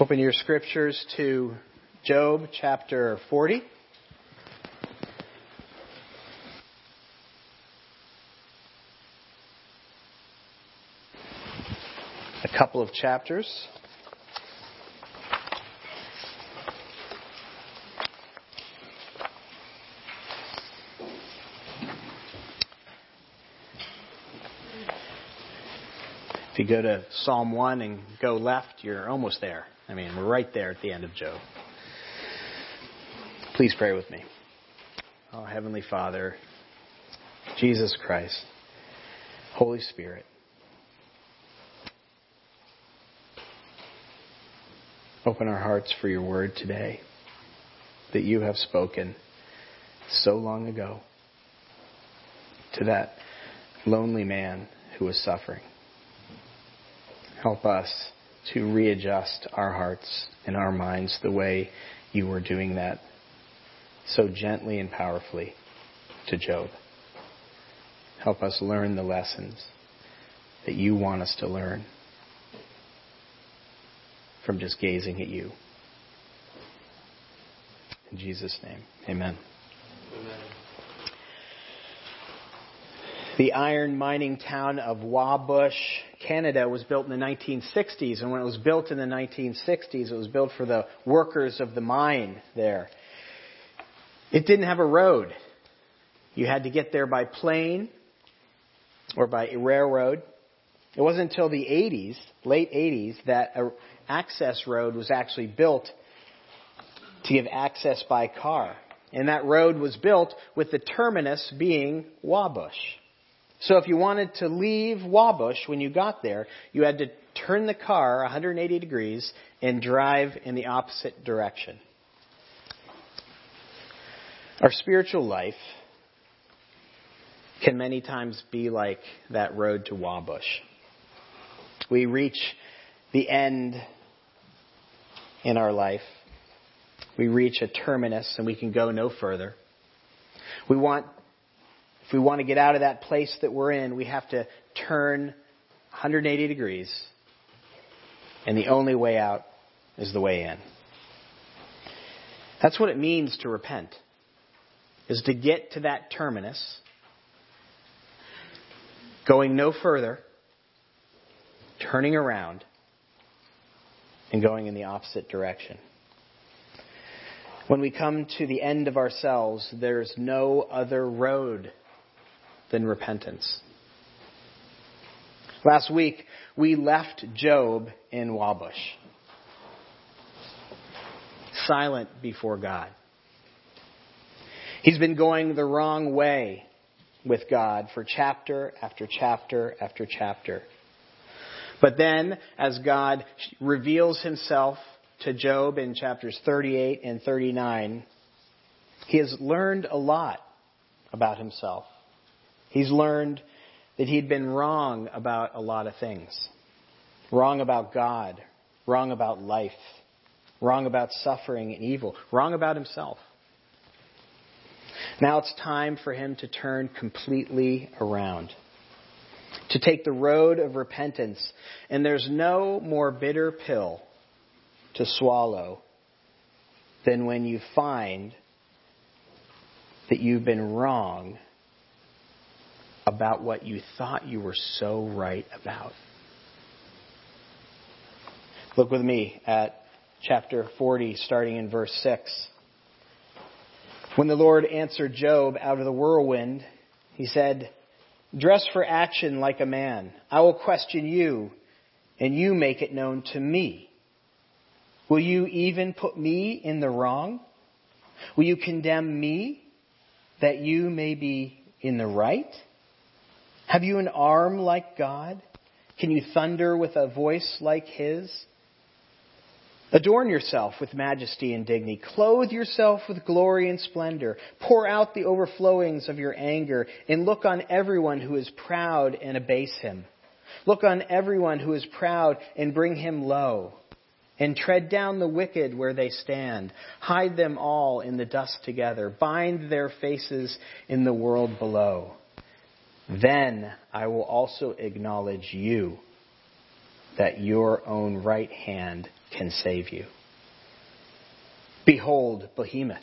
Open your scriptures to Job chapter 40. A couple of chapters. If you go to Psalm 1 and go left, you're almost there. I mean, we're right there at the end of Job. Please pray with me. Oh, Heavenly Father, Jesus Christ, Holy Spirit, open our hearts for your word today that you have spoken so long ago to that lonely man who was suffering. Help us to readjust our hearts and our minds the way you were doing that so gently and powerfully to Job. Help us learn the lessons that you want us to learn from just gazing at you. In Jesus' name, amen. The iron mining town of Wabush, Canada was built in the 1960s. And when it was built in the 1960s, it was built for the workers of the mine there. It didn't have a road. You had to get there by plane or by railroad. It wasn't until the 80s, late 80s, that an access road was actually built to give access by car. And that road was built with the terminus being Wabush. So if you wanted to leave Wabush when you got there, you had to turn the car 180 degrees and drive in the opposite direction. Our spiritual life can many times be like that road to Wabush. We reach the end in our life. We reach a terminus and we can go no further. We want if we want to get out of that place that we're in, we have to turn 180 degrees. And the only way out is the way in. That's what it means to repent. Is to get to that terminus, going no further, turning around, and going in the opposite direction. When we come to the end of ourselves, there's no other road than repentance. Last week, we left Job in Wabush, silent before God. He's been going the wrong way with God for chapter after chapter after chapter. But then, as God reveals himself to Job in chapters 38 and 39, he has learned a lot about himself. He's learned that he'd been wrong about a lot of things. Wrong about God, wrong about life, wrong about suffering and evil, wrong about himself. Now it's time for him to turn completely around, to take the road of repentance. And there's no more bitter pill to swallow than when you find that you've been wrong about what you thought you were so right about. Look with me at chapter 40, starting in verse 6. When the Lord answered Job out of the whirlwind, he said, Dress for action like a man. I will question you, and you make it known to me. Will you even put me in the wrong? Will you condemn me that you may be in the right? Have you an arm like God? Can you thunder with a voice like His? Adorn yourself with majesty and dignity. Clothe yourself with glory and splendor. Pour out the overflowings of your anger and look on everyone who is proud and abase him. Look on everyone who is proud and bring him low. And tread down the wicked where they stand. Hide them all in the dust together. Bind their faces in the world below. Then I will also acknowledge you that your own right hand can save you. Behold, Behemoth,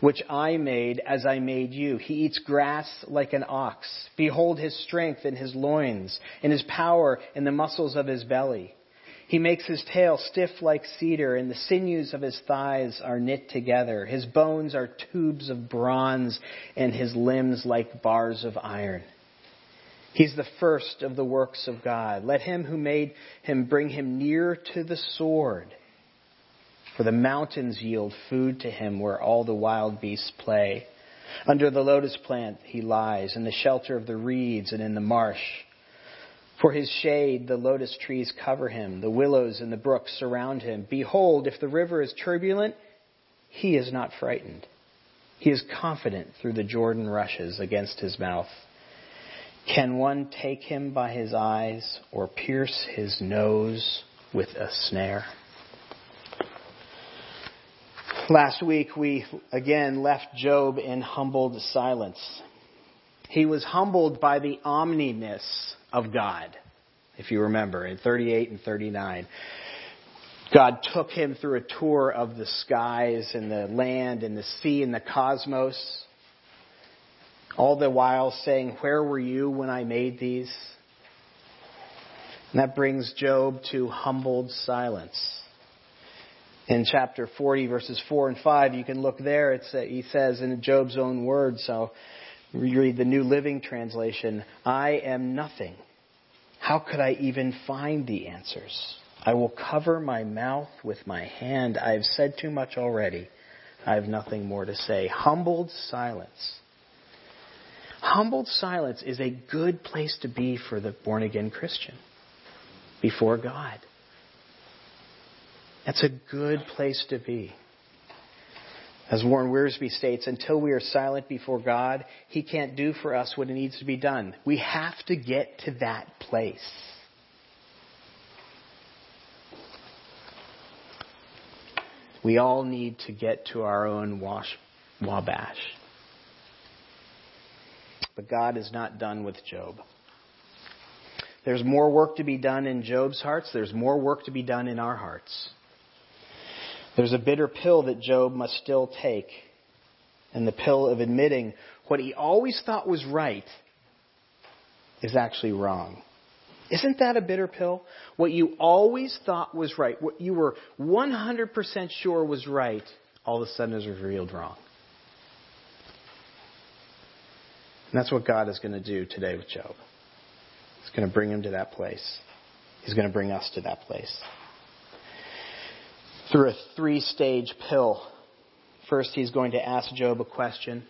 which I made as I made you. He eats grass like an ox. Behold his strength in his loins, and his power in the muscles of his belly. He makes his tail stiff like cedar, and the sinews of his thighs are knit together. His bones are tubes of bronze, and his limbs like bars of iron. He's the first of the works of God. Let him who made him bring him near to the sword. For the mountains yield food to him where all the wild beasts play. Under the lotus plant he lies, in the shelter of the reeds and in the marsh. For his shade, the lotus trees cover him, the willows and the brooks surround him. Behold, if the river is turbulent, he is not frightened. He is confident through the Jordan rushes against his mouth. Can one take him by his eyes or pierce his nose with a snare? Last week we again left Job in humbled silence. He was humbled by the omniness of God, if you remember, in 38 and 39. God took him through a tour of the skies and the land and the sea and the cosmos, all the while saying, Where were you when I made these? And that brings Job to humbled silence in chapter 40, verses 4 and 5. You can look there. It's, uh, he says in Job's own words, so read the New Living Translation, I am nothing. How could I even find the answers? I will cover my mouth with my hand. I have said too much already. I have nothing more to say. Humbled silence. Humbled silence is a good place to be for the born again Christian before God. That's a good place to be. As Warren Wiersbe states, until we are silent before God, He can't do for us what needs to be done. We have to get to that place. We all need to get to our own wash, wabash. But God is not done with Job. There's more work to be done in Job's hearts. There's more work to be done in our hearts. There's a bitter pill that Job must still take, and the pill of admitting what he always thought was right is actually wrong. Isn't that a bitter pill? What you always thought was right, what you were 100% sure was right, all of a sudden is revealed wrong. And that's what God is going to do today with Job. He's going to bring him to that place. He's going to bring us to that place through a three stage pill. First, he's going to ask Job a question.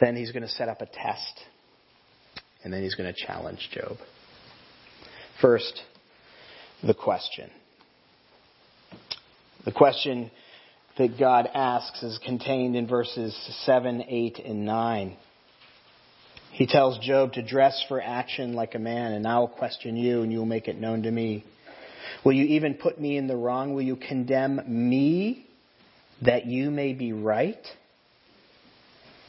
Then he's going to set up a test. And then he's going to challenge Job. First, the question. The question that God asks is contained in verses 7, 8, and 9. He tells Job to dress for action like a man, and I will question you, and you will make it known to me. Will you even put me in the wrong? Will you condemn me that you may be right?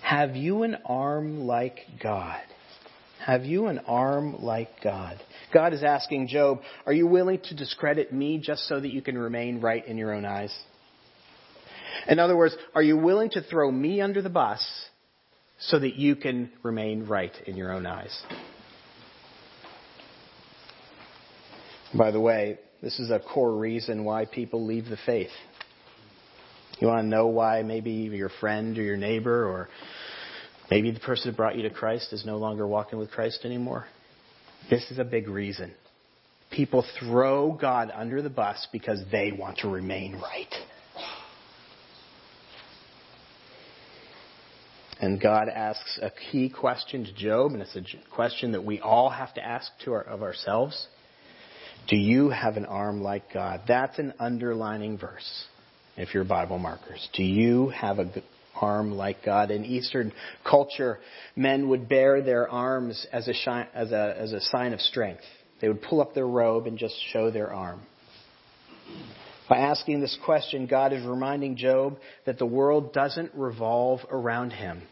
Have you an arm like God? Have you an arm like God? God is asking Job, Are you willing to discredit me just so that you can remain right in your own eyes? In other words, are you willing to throw me under the bus so that you can remain right in your own eyes? By the way, this is a core reason why people leave the faith. You want to know why maybe your friend or your neighbor or maybe the person who brought you to Christ is no longer walking with Christ anymore? This is a big reason. People throw God under the bus because they want to remain right. And God asks a key question to Job, and it's a question that we all have to ask to our, of ourselves. Do you have an arm like God? That's an underlining verse if you're Bible markers. Do you have an arm like God? In Eastern culture, men would bear their arms as a, as, a, as a sign of strength. They would pull up their robe and just show their arm. By asking this question, God is reminding Job that the world doesn't revolve around him.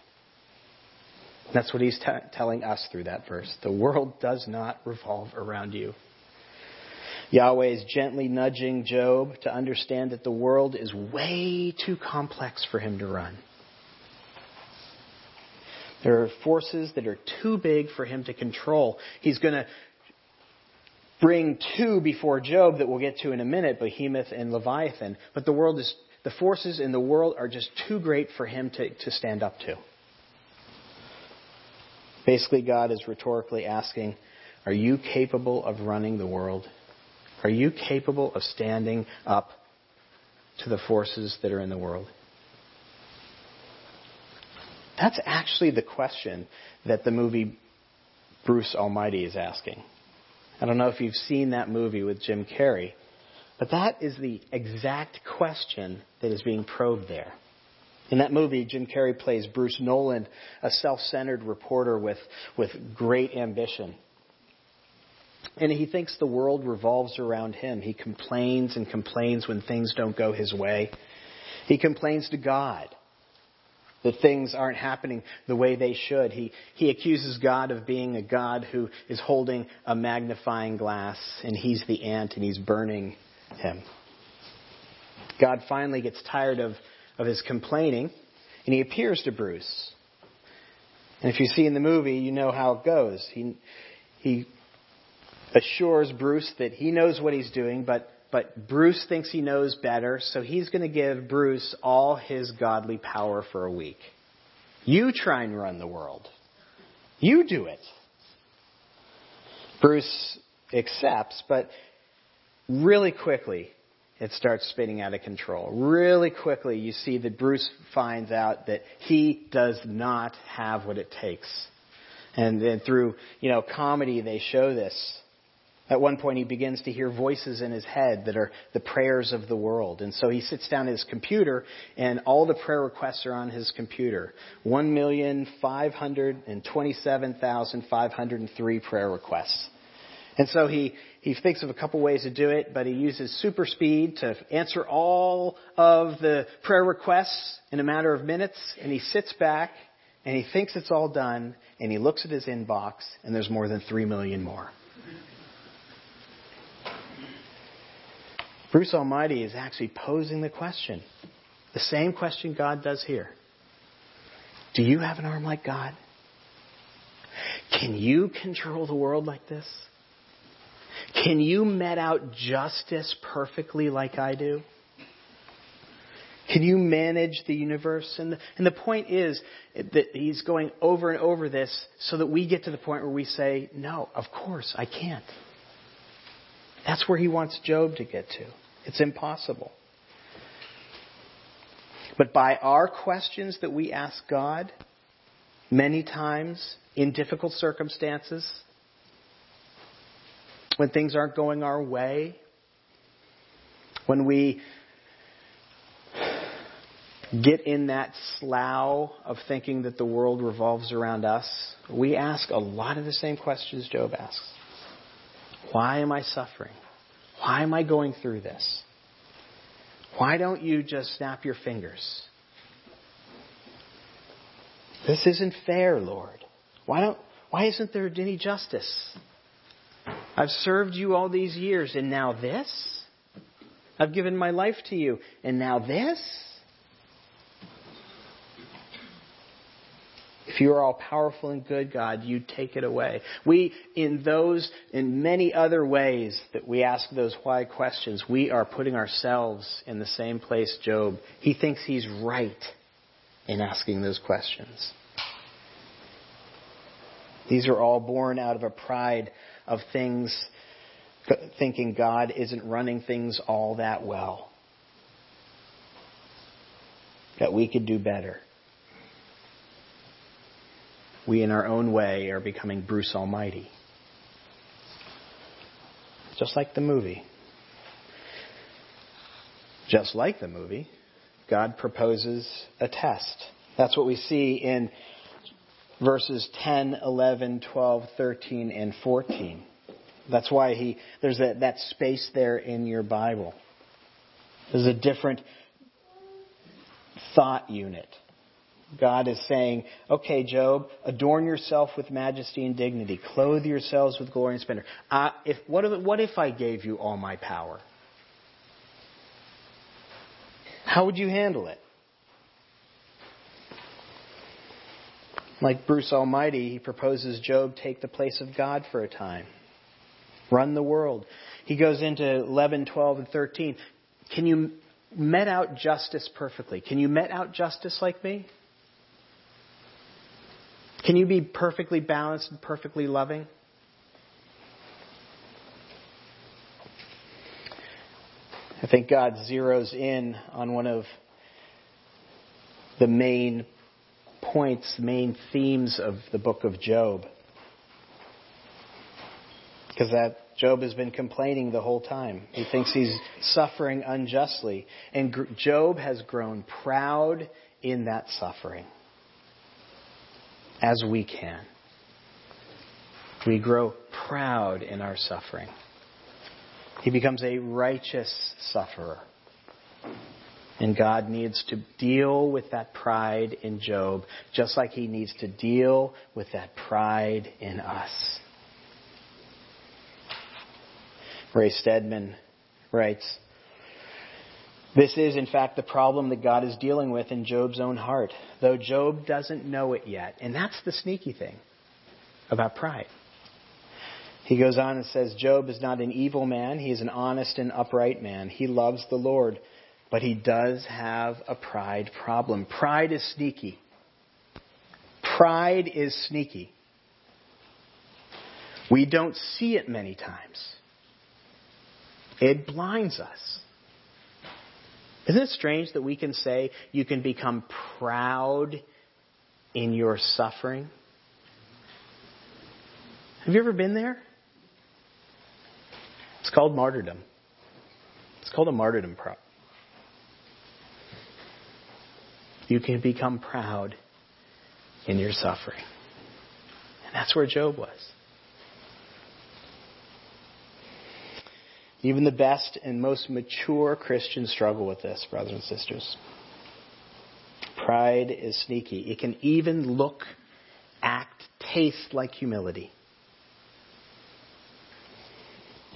That's what he's t- telling us through that verse. The world does not revolve around you. Yahweh is gently nudging Job to understand that the world is way too complex for him to run. There are forces that are too big for him to control. He's going to bring two before Job that we'll get to in a minute, Behemoth and Leviathan. But the world is, the forces in the world are just too great for him to, to stand up to. Basically, God is rhetorically asking, Are you capable of running the world? Are you capable of standing up to the forces that are in the world? That's actually the question that the movie Bruce Almighty is asking. I don't know if you've seen that movie with Jim Carrey, but that is the exact question that is being probed there. In that movie, Jim Carrey plays Bruce Nolan, a self-centered reporter with, with great ambition. And he thinks the world revolves around him. He complains and complains when things don't go his way. He complains to God that things aren't happening the way they should. He, he accuses God of being a God who is holding a magnifying glass and he's the ant and he's burning him. God finally gets tired of, of his complaining and he appears to Bruce. And if you see in the movie, you know how it goes. He, he assures Bruce that he knows what he's doing, but, but Bruce thinks he knows better, so he's going to give Bruce all his godly power for a week. You try and run the world. You do it. Bruce accepts, but really quickly it starts spinning out of control. Really quickly you see that Bruce finds out that he does not have what it takes. And then through, you know, comedy they show this. At one point, he begins to hear voices in his head that are the prayers of the world. And so he sits down at his computer, and all the prayer requests are on his computer. 1,527,503 prayer requests. And so he, he thinks of a couple ways to do it, but he uses super speed to answer all of the prayer requests in a matter of minutes, and he sits back and he thinks it's all done, and he looks at his inbox, and there's more than three million more. Bruce Almighty is actually posing the question. The same question God does here. Do you have an arm like God? Can you control the world like this? Can you met out justice perfectly like I do? Can you manage the universe? And the, and the point is that he's going over and over this so that we get to the point where we say, no, of course, I can't. That's where he wants Job to get to. It's impossible. But by our questions that we ask God, many times in difficult circumstances, when things aren't going our way, when we get in that slough of thinking that the world revolves around us, we ask a lot of the same questions Job asks. Why am I suffering? Why am I going through this? Why don't you just snap your fingers? This isn't fair, Lord. Why don't why isn't there any justice? I've served you all these years and now this? I've given my life to you and now this? If you are all powerful and good, God, you take it away. We, in those, in many other ways that we ask those why questions, we are putting ourselves in the same place Job. He thinks he's right in asking those questions. These are all born out of a pride of things, thinking God isn't running things all that well. That we could do better we in our own way are becoming Bruce Almighty. Just like the movie. Just like the movie, God proposes a test. That's what we see in verses 10, 11, 12, 13, and 14. That's why he, there's that, that space there in your Bible. There's a different thought unit God is saying, okay, Job, adorn yourself with majesty and dignity. Clothe yourselves with glory and splendor. Uh, if, what, if, what if I gave you all my power? How would you handle it? Like Bruce Almighty, he proposes Job take the place of God for a time. Run the world. He goes into 11, 12, and 13. Can you met out justice perfectly? Can you met out justice like me? Can you be perfectly balanced and perfectly loving? I think God zeroes in on one of the main points, main themes of the book of Job. Because that Job has been complaining the whole time. He thinks he's suffering unjustly. And Job has grown proud in that suffering as we can. We grow proud in our suffering. He becomes a righteous sufferer. And God needs to deal with that pride in Job, just like He needs to deal with that pride in us. Ray Stedman writes, this is, in fact, the problem that God is dealing with in Job's own heart, though Job doesn't know it yet. And that's the sneaky thing about pride. He goes on and says, Job is not an evil man. He is an honest and upright man. He loves the Lord, but he does have a pride problem. Pride is sneaky. Pride is sneaky. We don't see it many times. It blinds us. Isn't it strange that we can say you can become proud in your suffering? Have you ever been there? It's called martyrdom. It's called a martyrdom prop. You can become proud in your suffering. And that's where Job was. Even the best and most mature Christians struggle with this, brothers and sisters. Pride is sneaky. It can even look, act, taste like humility.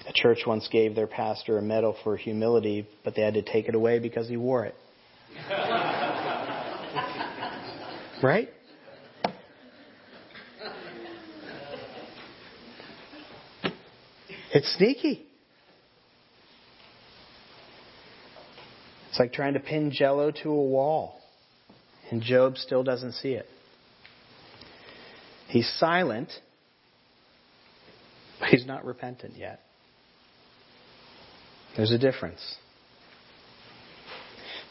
A church once gave their pastor a medal for humility, but they had to take it away because he wore it. right? It's sneaky. Like trying to pin jello to a wall. And Job still doesn't see it. He's silent, but he's not repentant yet. There's a difference.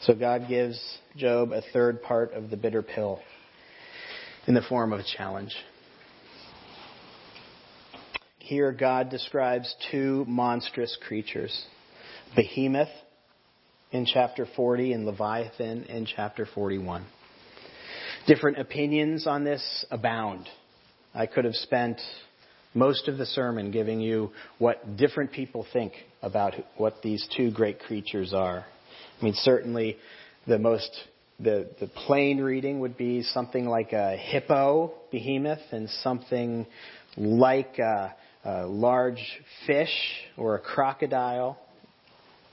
So God gives Job a third part of the bitter pill in the form of a challenge. Here, God describes two monstrous creatures Behemoth in chapter 40 and Leviathan in chapter 41. Different opinions on this abound. I could have spent most of the sermon giving you what different people think about what these two great creatures are. I mean, certainly the most the, the plain reading would be something like a hippo behemoth and something like a, a large fish or a crocodile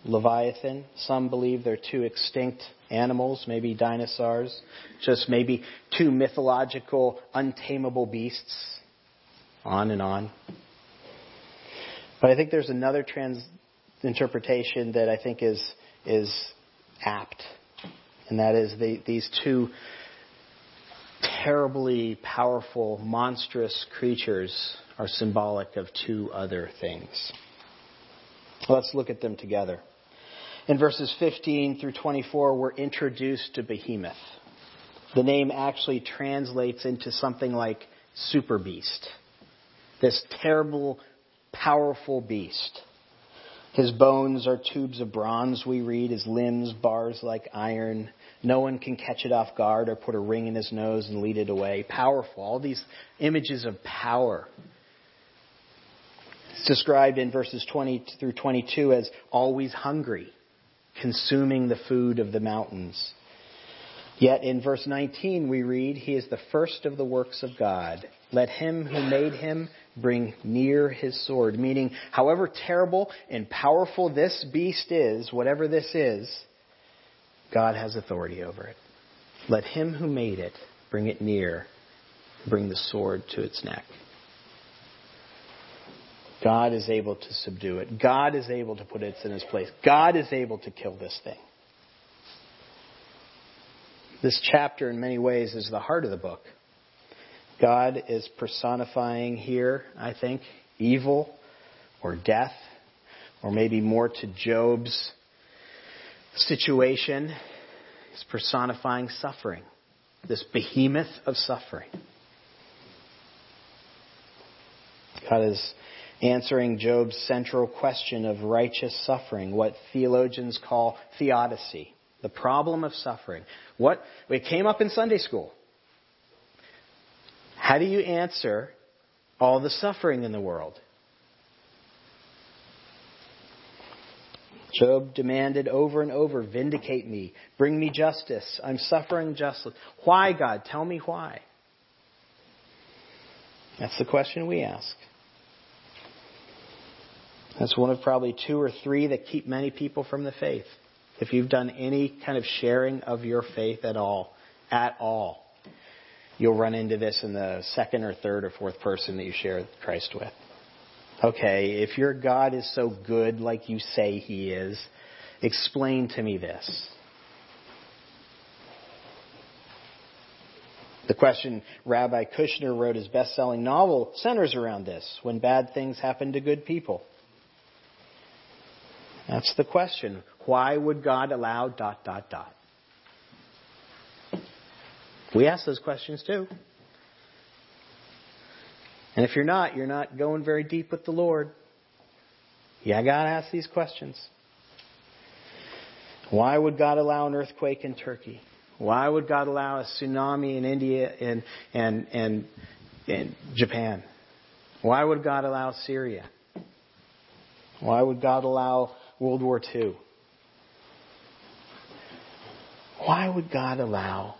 Leviathan. Some believe they're two extinct animals, maybe dinosaurs, just maybe two mythological, untamable beasts, on and on. But I think there's another trans interpretation that I think is is apt, and that is the, these two terribly powerful, monstrous creatures are symbolic of two other things. Let's look at them together. In verses 15 through 24, we're introduced to Behemoth. The name actually translates into something like super beast. This terrible, powerful beast. His bones are tubes of bronze, we read, his limbs bars like iron. No one can catch it off guard or put a ring in his nose and lead it away. Powerful. All these images of power. It's described in verses 20 through 22 as always hungry consuming the food of the mountains. Yet in verse 19 we read, He is the first of the works of God. Let him who made him bring near his sword. Meaning, however terrible and powerful this beast is, whatever this is, God has authority over it. Let him who made it bring it near, bring the sword to its neck. God is able to subdue it. God is able to put it in its place. God is able to kill this thing. This chapter, in many ways, is the heart of the book. God is personifying here, I think, evil or death, or maybe more to Job's situation. He's personifying suffering, this behemoth of suffering. God is answering Job's central question of righteous suffering, what theologians call theodicy, the problem of suffering. What it came up in Sunday school. How do you answer all the suffering in the world? Job demanded over and over, vindicate me, bring me justice. I'm suffering justly. Why, God? Tell me why. That's the question we ask. That's one of probably two or three that keep many people from the faith. If you've done any kind of sharing of your faith at all, at all, you'll run into this in the second or third or fourth person that you share Christ with. Okay, if your God is so good like you say he is, explain to me this. The question Rabbi Kushner wrote his best selling novel centers around this when bad things happen to good people. That's the question. Why would God allow dot dot dot? We ask those questions too. And if you're not, you're not going very deep with the Lord. Yeah, I gotta ask these questions. Why would God allow an earthquake in Turkey? Why would God allow a tsunami in India and, and, and, and Japan? Why would God allow Syria? Why would God allow World War II? Why would God allow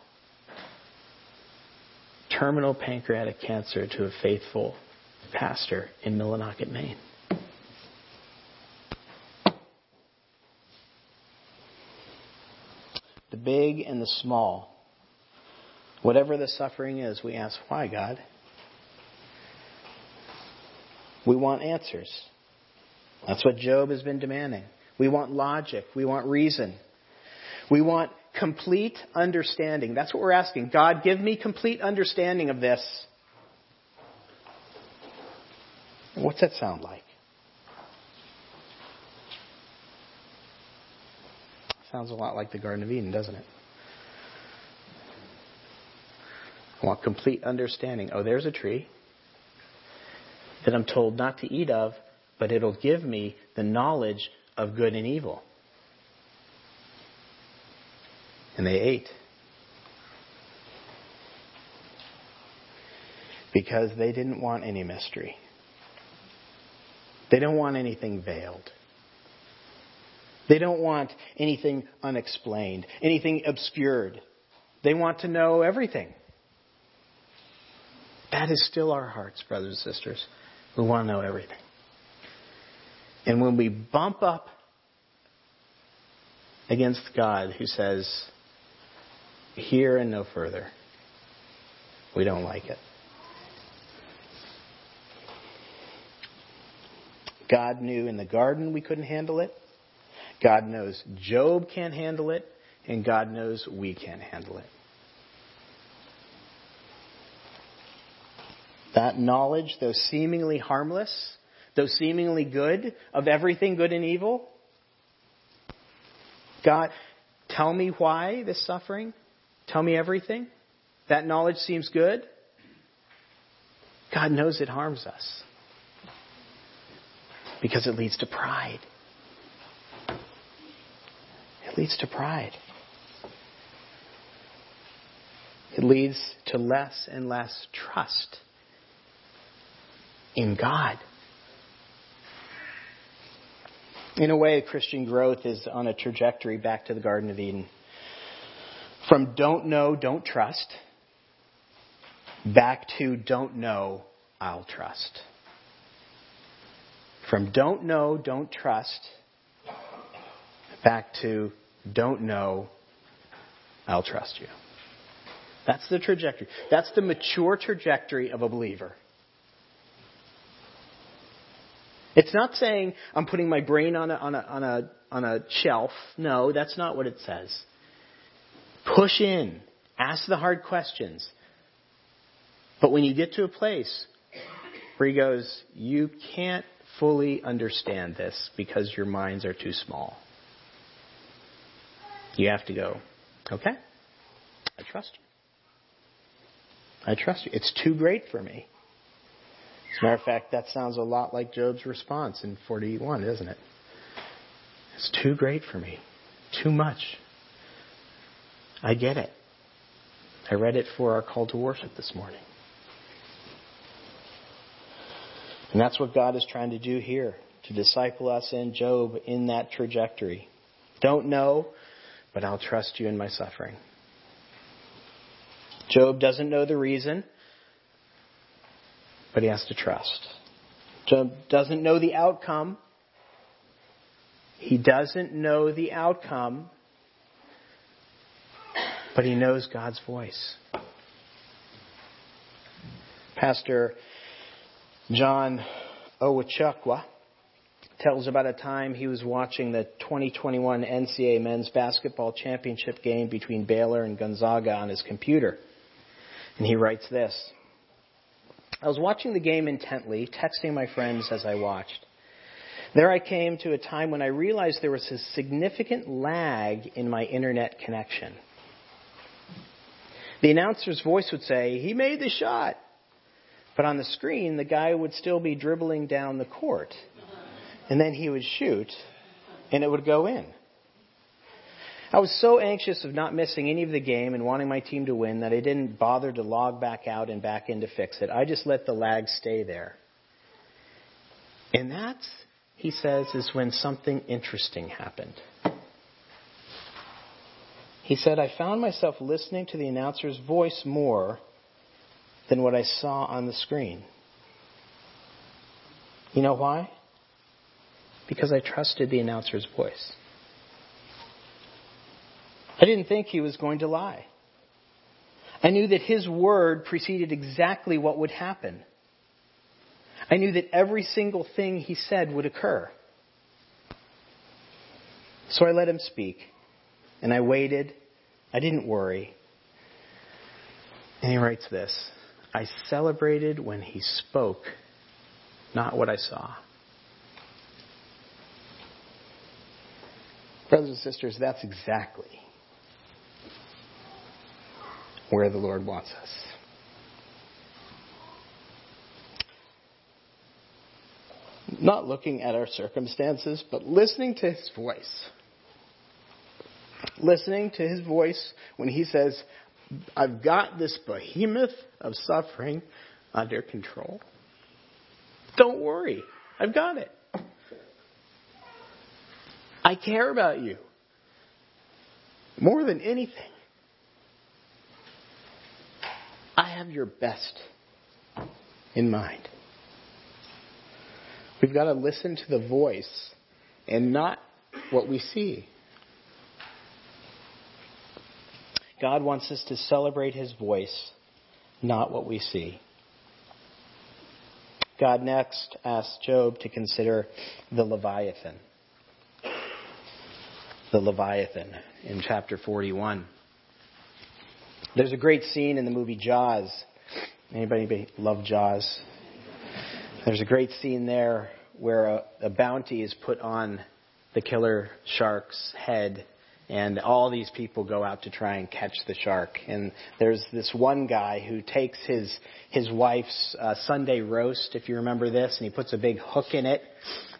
terminal pancreatic cancer to a faithful pastor in Millinocket, Maine. The big and the small. Whatever the suffering is, we ask, why, God? We want answers. That's what Job has been demanding. We want logic. We want reason. We want complete understanding. That's what we're asking. God, give me complete understanding of this. What's that sound like? Sounds a lot like the Garden of Eden, doesn't it? I want complete understanding. Oh, there's a tree that I'm told not to eat of, but it'll give me the knowledge of good and evil. And they ate. Because they didn't want any mystery. They don't want anything veiled. They don't want anything unexplained, anything obscured. They want to know everything. That is still our hearts, brothers and sisters. We want to know everything. And when we bump up against God who says, here and no further. We don't like it. God knew in the garden we couldn't handle it. God knows Job can't handle it. And God knows we can't handle it. That knowledge, though seemingly harmless, though seemingly good, of everything good and evil, God, tell me why this suffering? Tell me everything? That knowledge seems good? God knows it harms us because it leads to pride. It leads to pride. It leads to less and less trust in God. In a way, Christian growth is on a trajectory back to the Garden of Eden. From don't know, don't trust, back to don't know, I'll trust. From don't know, don't trust, back to don't know, I'll trust you. That's the trajectory. That's the mature trajectory of a believer. It's not saying I'm putting my brain on a, on a, on a, on a shelf. No, that's not what it says. Push in. Ask the hard questions. But when you get to a place where he goes, you can't fully understand this because your minds are too small. You have to go, okay, I trust you. I trust you. It's too great for me. As a matter of fact, that sounds a lot like Job's response in 41, doesn't it? It's too great for me. Too much. I get it. I read it for our call to worship this morning. And that's what God is trying to do here, to disciple us in Job in that trajectory. Don't know, but I'll trust you in my suffering. Job doesn't know the reason, but he has to trust. Job doesn't know the outcome. He doesn't know the outcome, but he knows God's voice. Pastor John Onwuchekwa tells about a time he was watching the 2021 NCAA men's basketball championship game between Baylor and Gonzaga on his computer. And he writes this I was watching the game intently, texting my friends as I watched. There I came to a time when I realized there was a significant lag in my internet connection. The announcer's voice would say, He made the shot. But on the screen, the guy would still be dribbling down the court. And then he would shoot, and it would go in. I was so anxious of not missing any of the game and wanting my team to win that I didn't bother to log back out and back in to fix it. I just let the lag stay there. And that, he says, is when something interesting happened. He said, I found myself listening to the announcer's voice more than what I saw on the screen. You know why? Because I trusted the announcer's voice. Didn't think he was going to lie. I knew that his word preceded exactly what would happen. I knew that every single thing he said would occur. So I let him speak, and I waited. I didn't worry. And he writes this I celebrated when he spoke, not what I saw. Brothers and sisters, that's exactly where the Lord wants us. Not looking at our circumstances, but listening to His voice. Listening to His voice when He says, I've got this behemoth of suffering under control. Don't worry. I've got it. I care about you more than anything. I have your best in mind. We've got to listen to the voice and not what we see. God wants us to celebrate his voice, not what we see. God next asks Job to consider the Leviathan. The Leviathan in chapter 41. There's a great scene in the movie Jaws. Anybody love Jaws? There's a great scene there where a, a bounty is put on the killer shark's head and all these people go out to try and catch the shark. And there's this one guy who takes his his wife's uh, Sunday roast, if you remember this, and he puts a big hook in it,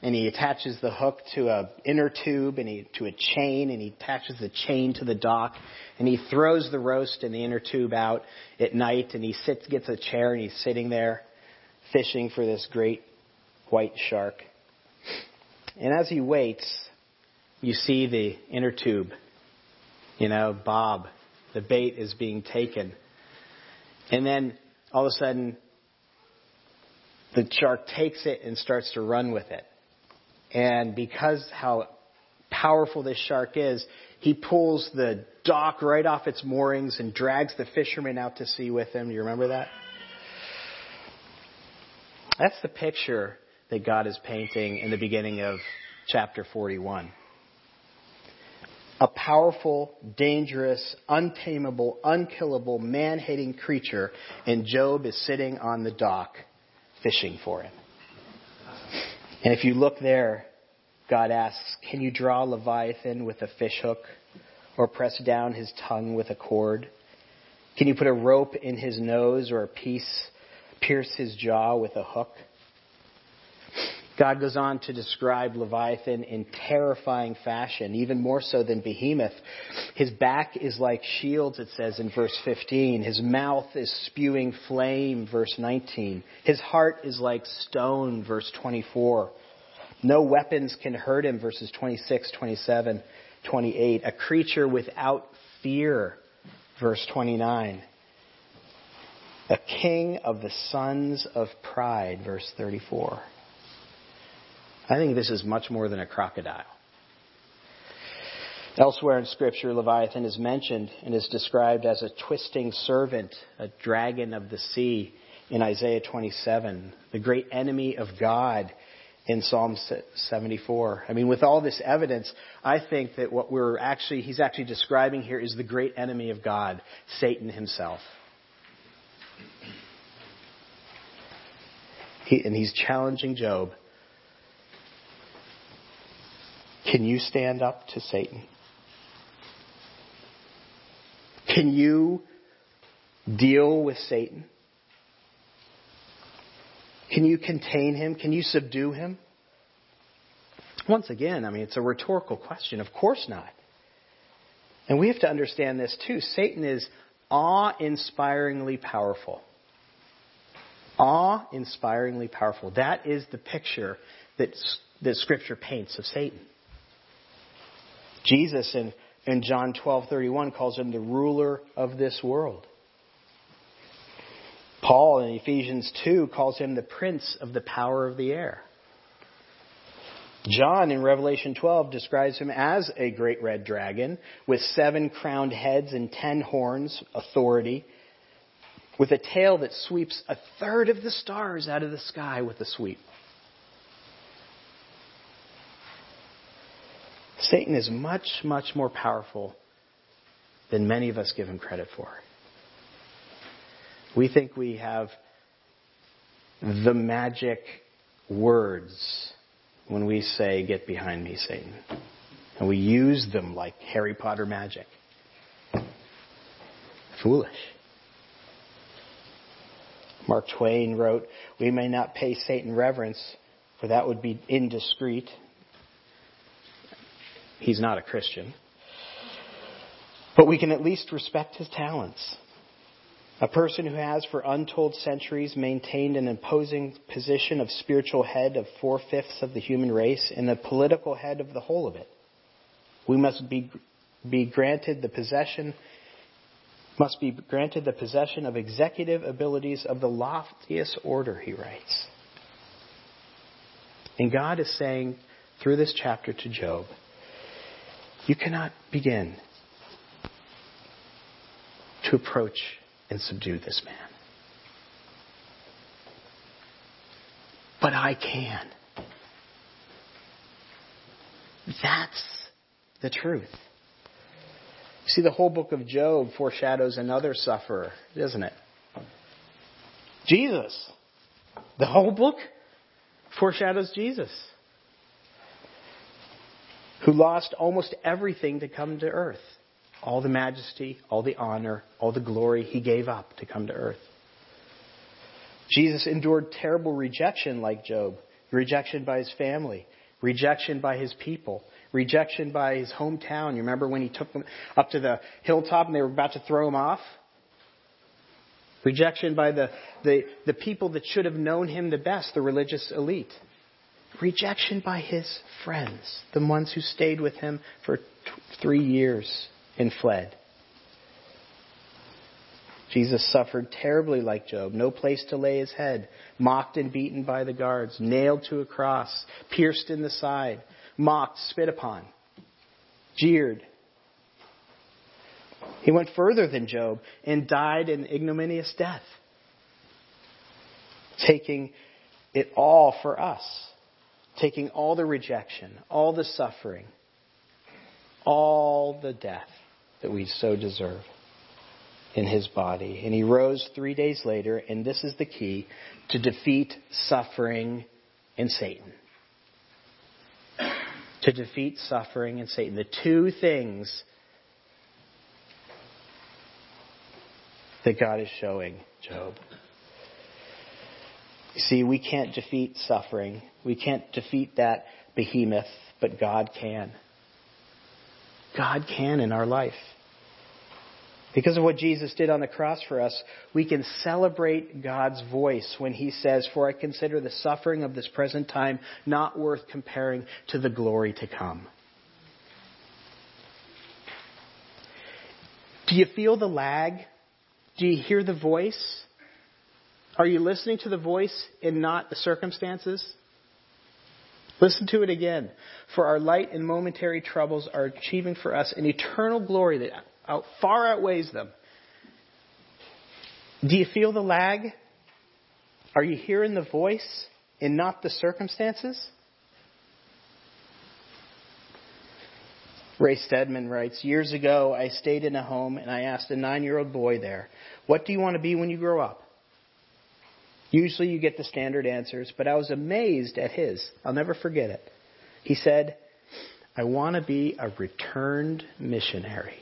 and he attaches the hook to a inner tube and he to a chain, and he attaches the chain to the dock, and he throws the roast and the inner tube out at night, and he sits gets a chair and he's sitting there fishing for this great white shark. And as he waits, you see the inner tube, you know, bob The bait is being taken. And then all of a sudden, the shark takes it and starts to run with it. And because how powerful this shark is, he pulls the dock right off its moorings and drags the fishermen out to sea with him. Do you remember that? That's the picture that God is painting in the beginning of chapter 41. A powerful, dangerous, untamable, unkillable, man hating creature, and Job is sitting on the dock fishing for him. And if you look there, God asks, Can you draw Leviathan with a fishhook or press down his tongue with a cord? Can you put a rope in his nose or a piece pierce his jaw with a hook? God goes on to describe Leviathan in terrifying fashion, even more so than Behemoth. His back is like shields, it says in verse 15. His mouth is spewing flame, verse 19. His heart is like stone, verse 24. No weapons can hurt him, verses 26, 27, 28. A creature without fear, verse 29. A king of the sons of pride, verse 34. I think this is much more than a crocodile. Elsewhere in Scripture, Leviathan is mentioned and is described as a twisting servant, a dragon of the sea in Isaiah 27, the great enemy of God in Psalm 74. I mean, with all this evidence, I think that what we're actually, he's actually describing here is the great enemy of God, Satan himself. He, and he's challenging Job Can you stand up to Satan? Can you deal with Satan? Can you contain him? Can you subdue him? Once again, I mean, it's a rhetorical question. Of course not. And we have to understand this too. Satan is awe inspiringly powerful. Awe inspiringly powerful. That is the picture that, that Scripture paints of Satan. Jesus in, in John 12:31 calls him the ruler of this world. Paul in Ephesians 2 calls him the prince of the power of the air. John in Revelation 12 describes him as a great red dragon with seven crowned heads and ten horns, authority, with a tail that sweeps a third of the stars out of the sky with a sweep. Satan is much, much more powerful than many of us give him credit for. We think we have the magic words when we say, Get behind me, Satan. And we use them like Harry Potter magic. Foolish. Mark Twain wrote, We may not pay Satan reverence, for that would be indiscreet He's not a Christian. But we can at least respect his talents. A person who has for untold centuries maintained an imposing position of spiritual head of four fifths of the human race and the political head of the whole of it. We must be, be granted the possession must be granted the possession of executive abilities of the loftiest order, he writes. And God is saying through this chapter to Job, you cannot begin to approach and subdue this man. But I can. That's the truth. See, the whole book of Job foreshadows another sufferer, doesn't it? Jesus. The whole book foreshadows Jesus who lost almost everything to come to earth. All the majesty, all the honor, all the glory he gave up to come to earth. Jesus endured terrible rejection like Job, rejection by his family, rejection by his people, rejection by his hometown. You remember when he took them up to the hilltop and they were about to throw him off? Rejection by the, the, the people that should have known him the best, the religious elite rejection by his friends, the ones who stayed with him for t- three years and fled. Jesus suffered terribly like Job, no place to lay his head, mocked and beaten by the guards, nailed to a cross, pierced in the side, mocked, spit upon, jeered. He went further than Job and died an ignominious death, taking it all for us, taking all the rejection, all the suffering, all the death that we so deserve in his body. And he rose three days later, and this is the key, to defeat suffering and Satan. To defeat suffering and Satan. The two things that God is showing Job. See, we can't defeat suffering. We can't defeat that behemoth, but God can. God can in our life. Because of what Jesus did on the cross for us, we can celebrate God's voice when He says, For I consider the suffering of this present time not worth comparing to the glory to come. Do you feel the lag? Do you hear the voice? Are you listening to the voice and not the circumstances? Listen to it again. For our light and momentary troubles are achieving for us an eternal glory that out, far outweighs them. Do you feel the lag? Are you hearing the voice and not the circumstances? Ray Stedman writes Years ago, I stayed in a home and I asked a nine year old boy there, What do you want to be when you grow up? Usually you get the standard answers, but I was amazed at his. I'll never forget it. He said, I want to be a returned missionary.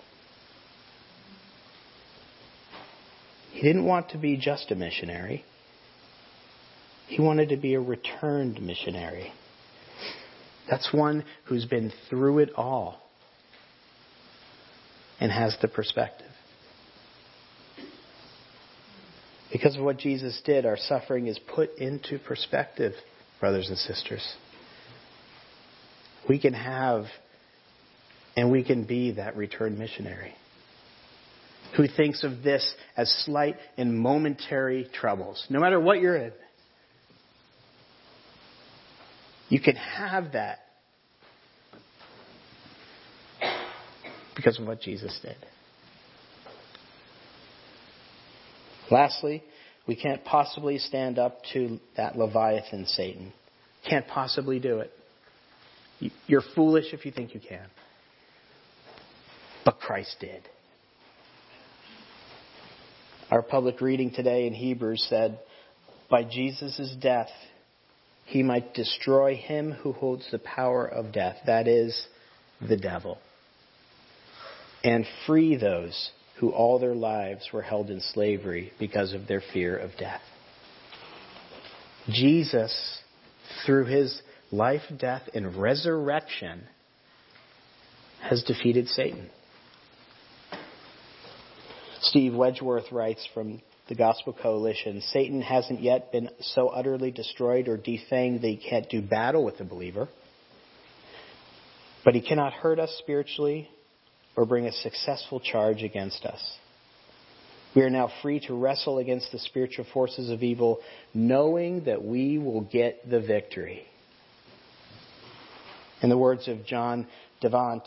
He didn't want to be just a missionary. He wanted to be a returned missionary. That's one who's been through it all and has the perspective. Because of what Jesus did, our suffering is put into perspective, brothers and sisters. We can have and we can be that returned missionary who thinks of this as slight and momentary troubles, no matter what you're in. You can have that because of what Jesus did. Lastly, we can't possibly stand up to that Leviathan, Satan. Can't possibly do it. You're foolish if you think you can. But Christ did. Our public reading today in Hebrews said, By Jesus' death, he might destroy him who holds the power of death, that is, the devil, and free those who all their lives were held in slavery because of their fear of death. Jesus, through his life, death, and resurrection, has defeated Satan. Steve Wedgeworth writes from the Gospel Coalition Satan hasn't yet been so utterly destroyed or defanged that he can't do battle with the believer. But he cannot hurt us spiritually or bring a successful charge against us. We are now free to wrestle against the spiritual forces of evil, knowing that we will get the victory. In the words of John Davenant,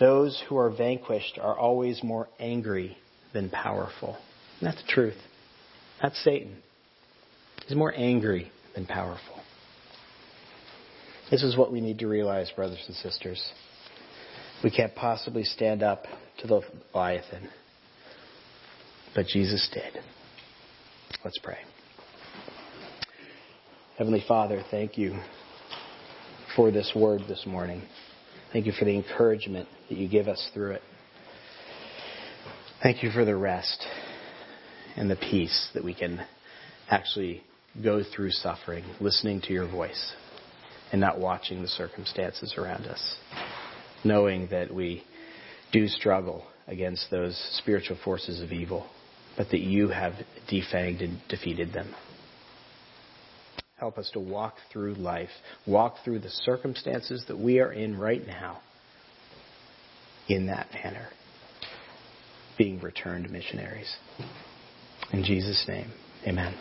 those who are vanquished are always more angry than powerful. And that's the truth. That's Satan. He's more angry than powerful. This is what we need to realize, brothers and sisters. We can't possibly stand up to the Leviathan, but Jesus did. Let's pray. Heavenly Father, thank you for this word this morning. Thank you for the encouragement that you give us through it. Thank you for the rest and the peace that we can actually go through suffering, listening to your voice, and not watching the circumstances around us knowing that we do struggle against those spiritual forces of evil, but that you have defanged and defeated them. Help us to walk through life, walk through the circumstances that we are in right now in that manner. being returned missionaries. In Jesus' name, amen.